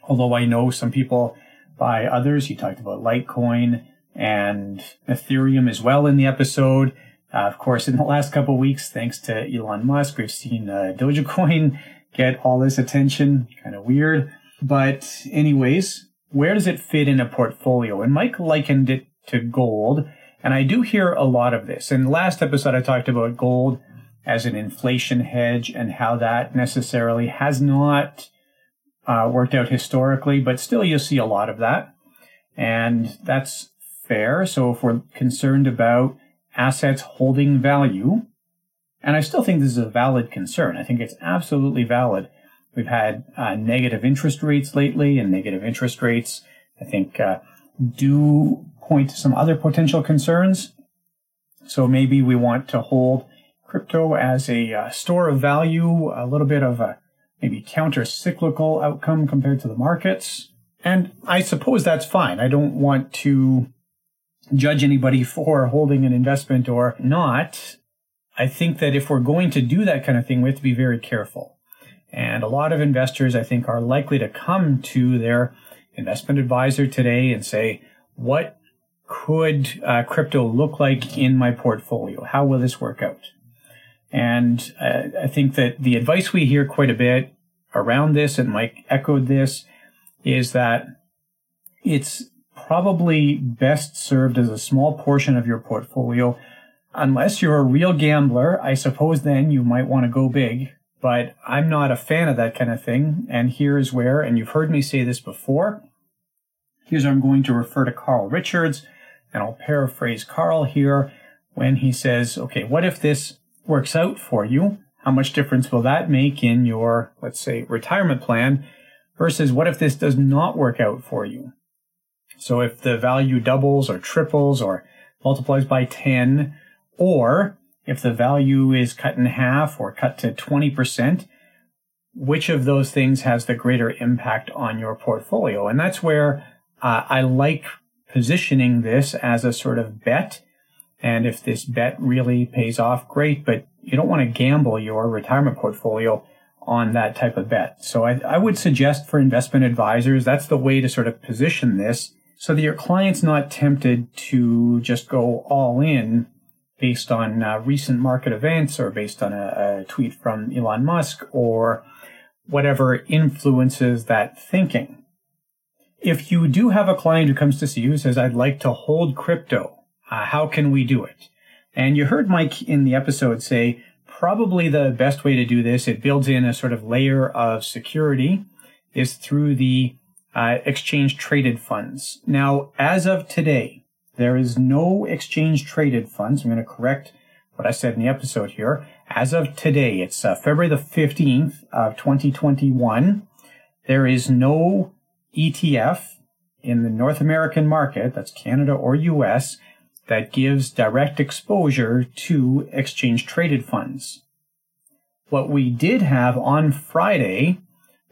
Although I know some people buy others. He talked about Litecoin and Ethereum as well in the episode. Uh, of course, in the last couple weeks, thanks to Elon Musk, we've seen uh, Dogecoin get all this attention. Kind of weird. But anyways, where does it fit in a portfolio? And Mike likened it to gold. And I do hear a lot of this. In the last episode, I talked about gold as an inflation hedge and how that necessarily has not uh, worked out historically, but still you see a lot of that. And that's fair. So if we're concerned about assets holding value, and I still think this is a valid concern, I think it's absolutely valid. We've had uh, negative interest rates lately, and negative interest rates, I think, uh, do point to some other potential concerns. So maybe we want to hold crypto as a uh, store of value, a little bit of a maybe counter cyclical outcome compared to the markets. And I suppose that's fine. I don't want to judge anybody for holding an investment or not. I think that if we're going to do that kind of thing, we have to be very careful. And a lot of investors, I think, are likely to come to their investment advisor today and say, what could uh, crypto look like in my portfolio? How will this work out? And uh, I think that the advice we hear quite a bit around this, and Mike echoed this, is that it's probably best served as a small portion of your portfolio. Unless you're a real gambler, I suppose then you might want to go big but I'm not a fan of that kind of thing. And here's where, and you've heard me say this before, here's where I'm going to refer to Carl Richards, and I'll paraphrase Carl here when he says, okay, what if this works out for you? How much difference will that make in your, let's say, retirement plan versus what if this does not work out for you? So if the value doubles or triples or multiplies by 10, or if the value is cut in half or cut to 20%, which of those things has the greater impact on your portfolio? And that's where uh, I like positioning this as a sort of bet. And if this bet really pays off, great, but you don't want to gamble your retirement portfolio on that type of bet. So I, I would suggest for investment advisors, that's the way to sort of position this so that your client's not tempted to just go all in based on uh, recent market events or based on a, a tweet from Elon Musk or whatever influences that thinking. If you do have a client who comes to see you who says, I'd like to hold crypto, uh, how can we do it? And you heard Mike in the episode say, probably the best way to do this, it builds in a sort of layer of security, is through the uh, exchange traded funds. Now, as of today, there is no exchange traded funds. I'm going to correct what I said in the episode here. As of today, it's uh, February the 15th of 2021. There is no ETF in the North American market, that's Canada or US, that gives direct exposure to exchange traded funds. What we did have on Friday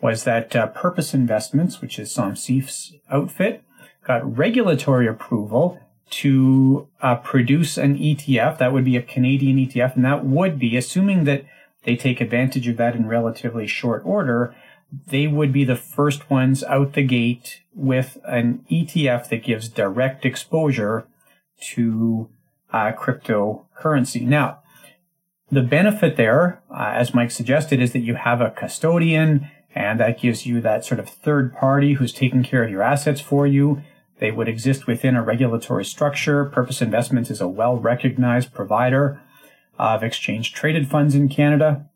was that uh, Purpose Investments, which is Som Seif's outfit, got regulatory approval to uh, produce an ETF. That would be a Canadian ETF, and that would be, assuming that they take advantage of that in relatively short order, they would be the first ones out the gate with an ETF that gives direct exposure to uh, cryptocurrency. Now, the benefit there, uh, as Mike suggested, is that you have a custodian, and that gives you that sort of third party who's taking care of your assets for you. They would exist within a regulatory structure. Purpose Investments is a well recognized provider of exchange traded funds in Canada.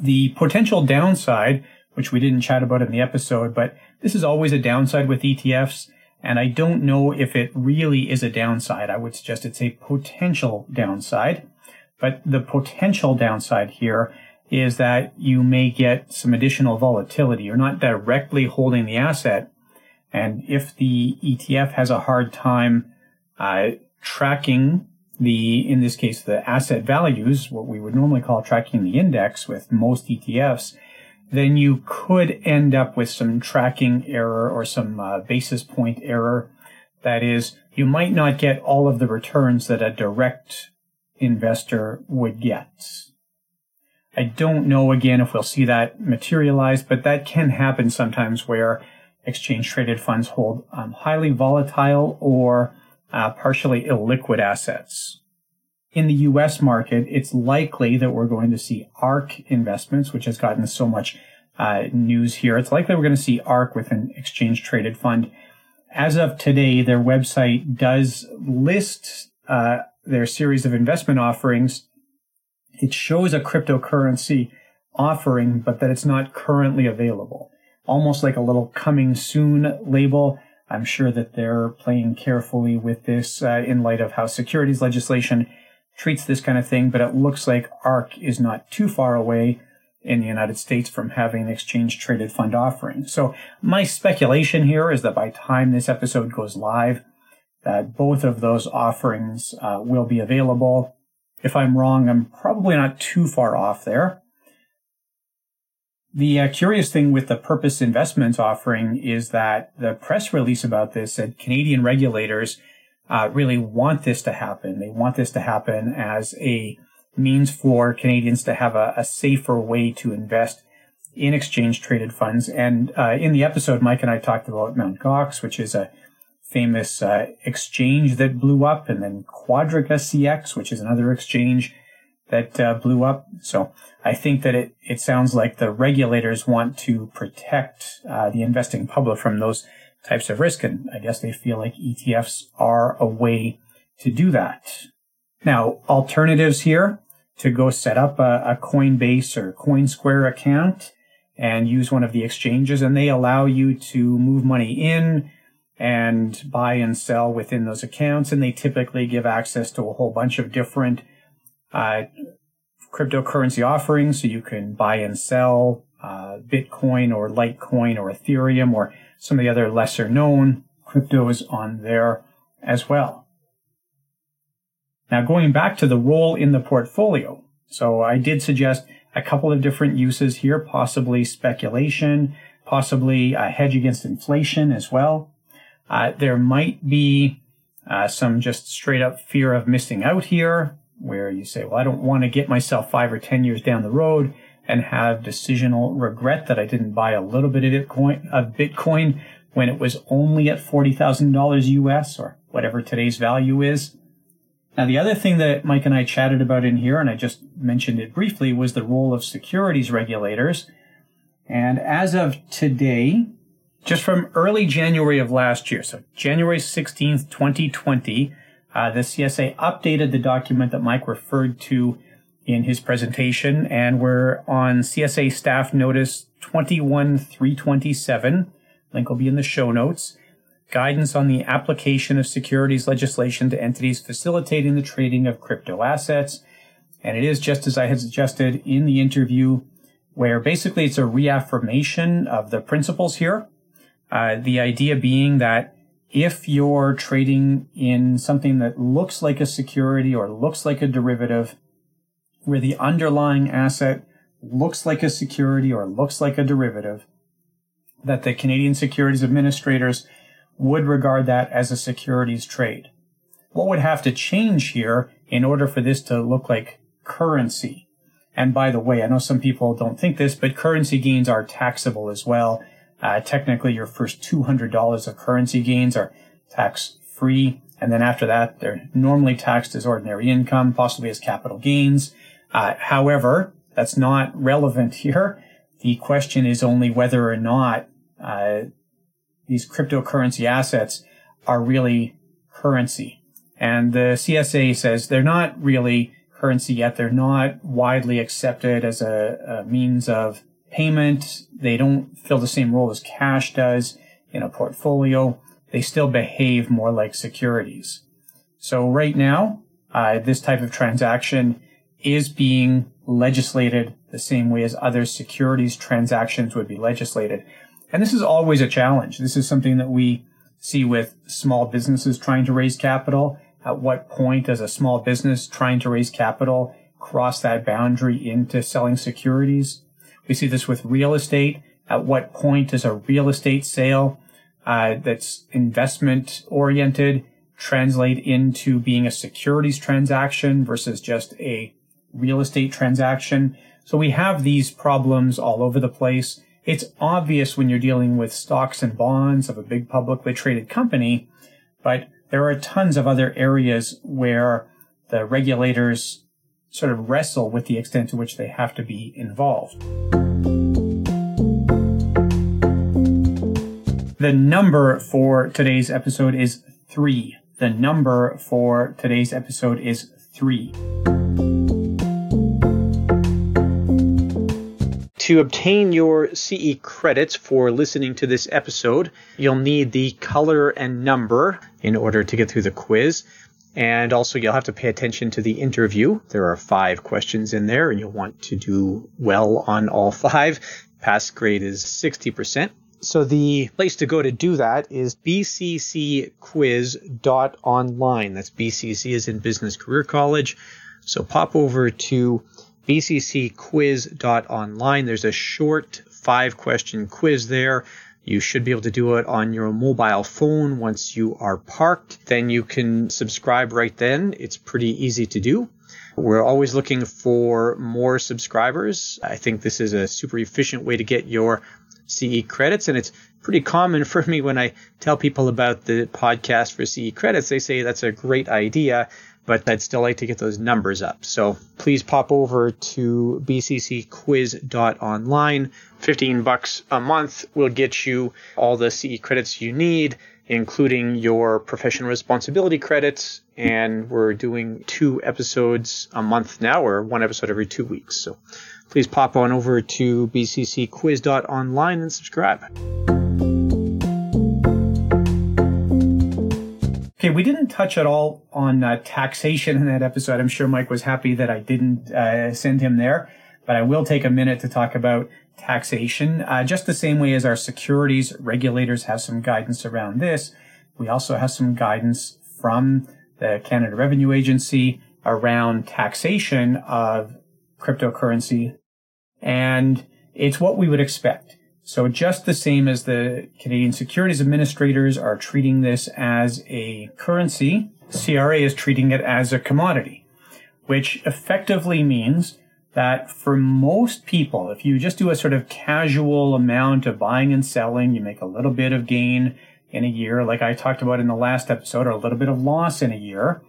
The potential downside which we didn't chat about in the episode, but this is always a downside with ETFs. And I don't know if it really is a downside. I would suggest it's a potential downside. But the potential downside here is that you may get some additional volatility. You're not directly holding the asset. And if the ETF has a hard time uh, tracking the, in this case, the asset values, what we would normally call tracking the index with most ETFs, then you could end up with some tracking error or some uh, basis point error. That is, you might not get all of the returns that a direct investor would get. I don't know again if we'll see that materialize, but that can happen sometimes where exchange traded funds hold um, highly volatile or uh, partially illiquid assets. In the US market, it's likely that we're going to see ARK investments, which has gotten so much uh, news here. It's likely we're going to see ARK with an exchange traded fund. As of today, their website does list uh, their series of investment offerings. It shows a cryptocurrency offering, but that it's not currently available. Almost like a little coming soon label. I'm sure that they're playing carefully with this uh, in light of how securities legislation treats this kind of thing, but it looks like ARK is not too far away in the United States from having an exchange traded fund offering. So my speculation here is that by time this episode goes live, that both of those offerings uh, will be available. If I'm wrong, I'm probably not too far off there. The uh, curious thing with the Purpose Investments offering is that the press release about this said Canadian regulators uh, really want this to happen. They want this to happen as a means for Canadians to have a, a safer way to invest in exchange traded funds. And uh, in the episode, Mike and I talked about Mt. Gox, which is a famous uh, exchange that blew up, and then Quadriga CX, which is another exchange that uh, blew up. So I think that it, it sounds like the regulators want to protect uh, the investing public from those types of risk. And I guess they feel like ETFs are a way to do that. Now, alternatives here to go set up a, a Coinbase or CoinSquare account and use one of the exchanges and they allow you to move money in and buy and sell within those accounts. And they typically give access to a whole bunch of different uh, cryptocurrency offerings. So you can buy and sell uh, Bitcoin or Litecoin or Ethereum or some of the other lesser known cryptos on there as well. Now, going back to the role in the portfolio. So I did suggest a couple of different uses here, possibly speculation, possibly a hedge against inflation as well. Uh, there might be uh, some just straight up fear of missing out here, where you say, well, I don't want to get myself five or 10 years down the road and have decisional regret that I didn't buy a little bit of Bitcoin, of Bitcoin when it was only at $40,000 US or whatever today's value is. Now, the other thing that Mike and I chatted about in here, and I just mentioned it briefly, was the role of securities regulators. And as of today, just from early January of last year, so January 16th, 2020, uh, the CSA updated the document that Mike referred to in his presentation, and we're on CSA staff notice 21327. Link will be in the show notes. Guidance on the application of securities legislation to entities facilitating the trading of crypto assets. And it is just as I had suggested in the interview, where basically it's a reaffirmation of the principles here. Uh, the idea being that if you're trading in something that looks like a security or looks like a derivative, where the underlying asset looks like a security or looks like a derivative, that the Canadian Securities Administrators would regard that as a securities trade. What would have to change here in order for this to look like currency? And by the way, I know some people don't think this, but currency gains are taxable as well. Uh, technically, your first $200 of currency gains are tax free. And then after that, they're normally taxed as ordinary income, possibly as capital gains. Uh, however, that's not relevant here. The question is only whether or not uh, these cryptocurrency assets are really currency. And the CSA says they're not really currency yet. They're not widely accepted as a, a means of payment. They don't fill the same role as cash does in a portfolio. They still behave more like securities. So right now, uh, this type of transaction is being legislated the same way as other securities transactions would be legislated. And this is always a challenge. This is something that we see with small businesses trying to raise capital. At what point does a small business trying to raise capital cross that boundary into selling securities? We see this with real estate. At what point does a real estate sale uh, that's investment oriented translate into being a securities transaction versus just a real estate transaction? So we have these problems all over the place. It's obvious when you're dealing with stocks and bonds of a big publicly traded company, but there are tons of other areas where the regulators sort of wrestle with the extent to which they have to be involved. The number for today's episode is three. The number for today's episode is three. To obtain your CE credits for listening to this episode, you'll need the color and number in order to get through the quiz. And also, you'll have to pay attention to the interview. There are five questions in there, and you'll want to do well on all five. Pass grade is 60%. So, the place to go to do that is bccquiz.online. That's BCC is in Business Career College. So, pop over to bccquiz.online. There's a short five question quiz there. You should be able to do it on your mobile phone once you are parked. Then you can subscribe right then. It's pretty easy to do. We're always looking for more subscribers. I think this is a super efficient way to get your CE credits, and it's pretty common for me when I tell people about the podcast for CE credits. They say that's a great idea, but I'd still like to get those numbers up. So please pop over to bccquiz.online. 15 bucks a month will get you all the CE credits you need, including your professional responsibility credits. And we're doing two episodes a month now, or one episode every two weeks. So please pop on over to bccquiz.online and subscribe. Okay, we didn't touch at all on uh, taxation in that episode. I'm sure Mike was happy that I didn't uh, send him there, but I will take a minute to talk about taxation. Uh, just the same way as our securities regulators have some guidance around this, we also have some guidance from the Canada Revenue Agency around taxation of cryptocurrency. And it's what we would expect. So just the same as the Canadian Securities Administrators are treating this as a currency, CRA is treating it as a commodity, which effectively means that for most people, if you just do a sort of casual amount of buying and selling, you make a little bit of gain in a year, like I talked about in the last episode, or a little bit of loss in a year,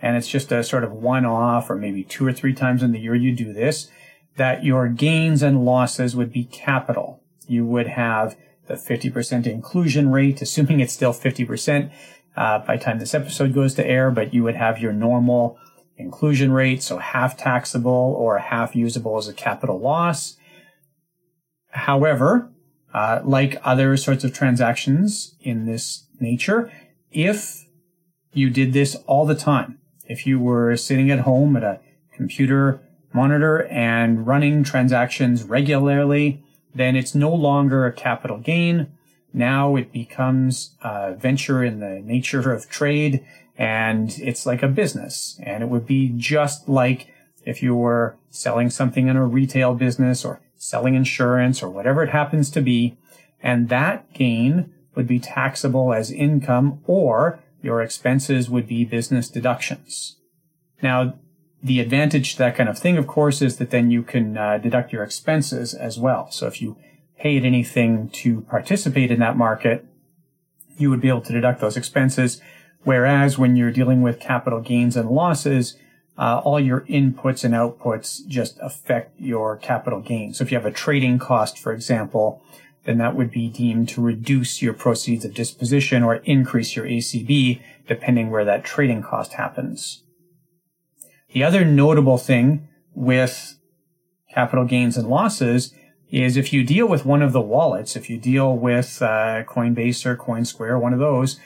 and it's just a sort of one off, or maybe two or three times in the year you do this, that your gains and losses would be capital you would have the 50% inclusion rate, assuming it's still 50% uh, by time this episode goes to air, but you would have your normal inclusion rate, so half taxable or half usable as a capital loss. However, uh, like other sorts of transactions in this nature, if you did this all the time, if you were sitting at home at a computer monitor and running transactions regularly, then it's no longer a capital gain. Now it becomes a venture in the nature of trade and it's like a business. And it would be just like if you were selling something in a retail business or selling insurance or whatever it happens to be. And that gain would be taxable as income or your expenses would be business deductions. Now, the advantage to that kind of thing, of course, is that then you can uh, deduct your expenses as well. So if you paid anything to participate in that market, you would be able to deduct those expenses. Whereas when you're dealing with capital gains and losses, uh, all your inputs and outputs just affect your capital gains. So if you have a trading cost, for example, then that would be deemed to reduce your proceeds of disposition or increase your ACB, depending where that trading cost happens. The other notable thing with capital gains and losses is if you deal with one of the wallets, if you deal with uh, Coinbase or CoinSquare, one of those,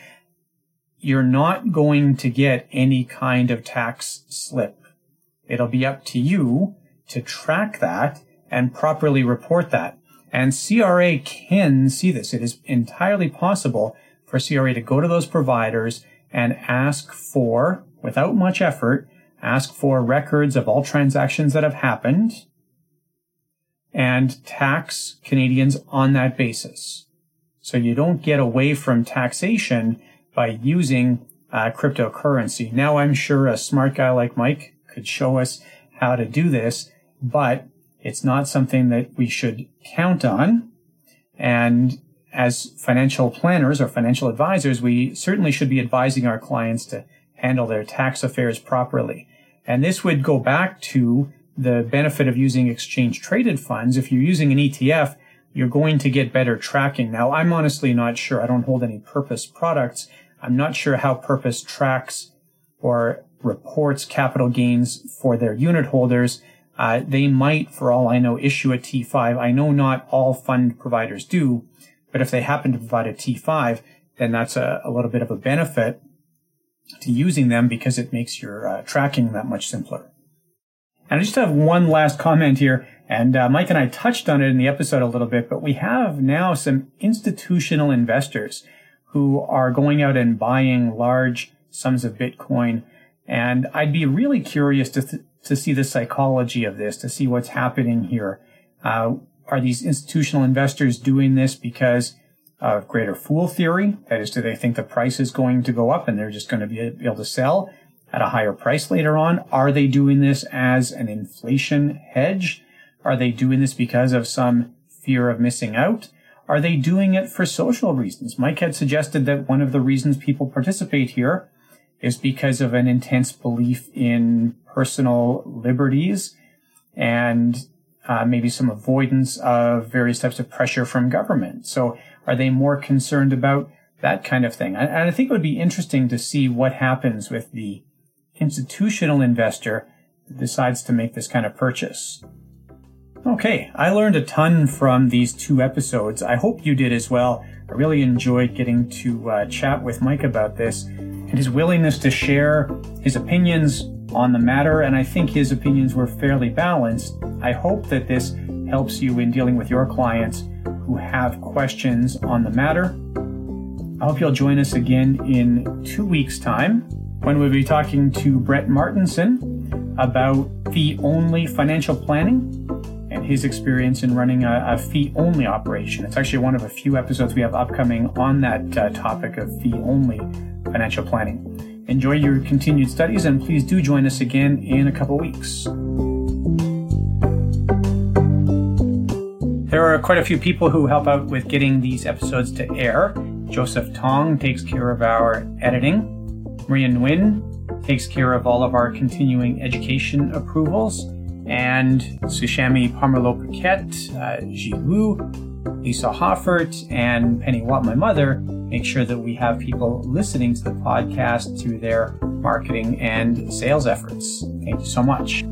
you're not going to get any kind of tax slip. It'll be up to you to track that and properly report that. And CRA can see this. It is entirely possible for CRA to go to those providers and ask for, without much effort, ask for records of all transactions that have happened and tax Canadians on that basis. So you don't get away from taxation by using uh, cryptocurrency. Now I'm sure a smart guy like Mike could show us how to do this, but it's not something that we should count on. And as financial planners or financial advisors, we certainly should be advising our clients to handle their tax affairs properly. And this would go back to the benefit of using exchange traded funds. If you're using an ETF, you're going to get better tracking. Now, I'm honestly not sure. I don't hold any purpose products. I'm not sure how purpose tracks or reports capital gains for their unit holders. Uh, they might, for all I know, issue a T5. I know not all fund providers do, but if they happen to provide a T5, then that's a, a little bit of a benefit to using them because it makes your uh, tracking that much simpler. And I just have one last comment here, and uh, Mike and I touched on it in the episode a little bit, but we have now some institutional investors who are going out and buying large sums of Bitcoin. And I'd be really curious to, th- to see the psychology of this, to see what's happening here. Uh, are these institutional investors doing this because of greater fool theory? That is, do they think the price is going to go up and they're just going to be able to sell at a higher price later on? Are they doing this as an inflation hedge? Are they doing this because of some fear of missing out? Are they doing it for social reasons? Mike had suggested that one of the reasons people participate here is because of an intense belief in personal liberties and uh, maybe some avoidance of various types of pressure from government. So are they more concerned about that kind of thing? And I think it would be interesting to see what happens with the institutional investor that decides to make this kind of purchase. Okay, I learned a ton from these two episodes. I hope you did as well. I really enjoyed getting to uh, chat with Mike about this and his willingness to share his opinions on the matter, and I think his opinions were fairly balanced. I hope that this helps you in dealing with your clients who have questions on the matter. I hope you'll join us again in two weeks' time when we'll be talking to Brett Martinson about fee only financial planning and his experience in running a, a fee only operation. It's actually one of a few episodes we have upcoming on that uh, topic of fee only financial planning. Enjoy your continued studies and please do join us again in a couple weeks. There are quite a few people who help out with getting these episodes to air. Joseph Tong takes care of our editing. Maria Nguyen takes care of all of our continuing education approvals and Sushami Pomerlo Paquette, uh, Ji Wu, Lisa Hoffert, and Penny Watt, my mother, make sure that we have people listening to the podcast through their marketing and sales efforts. Thank you so much.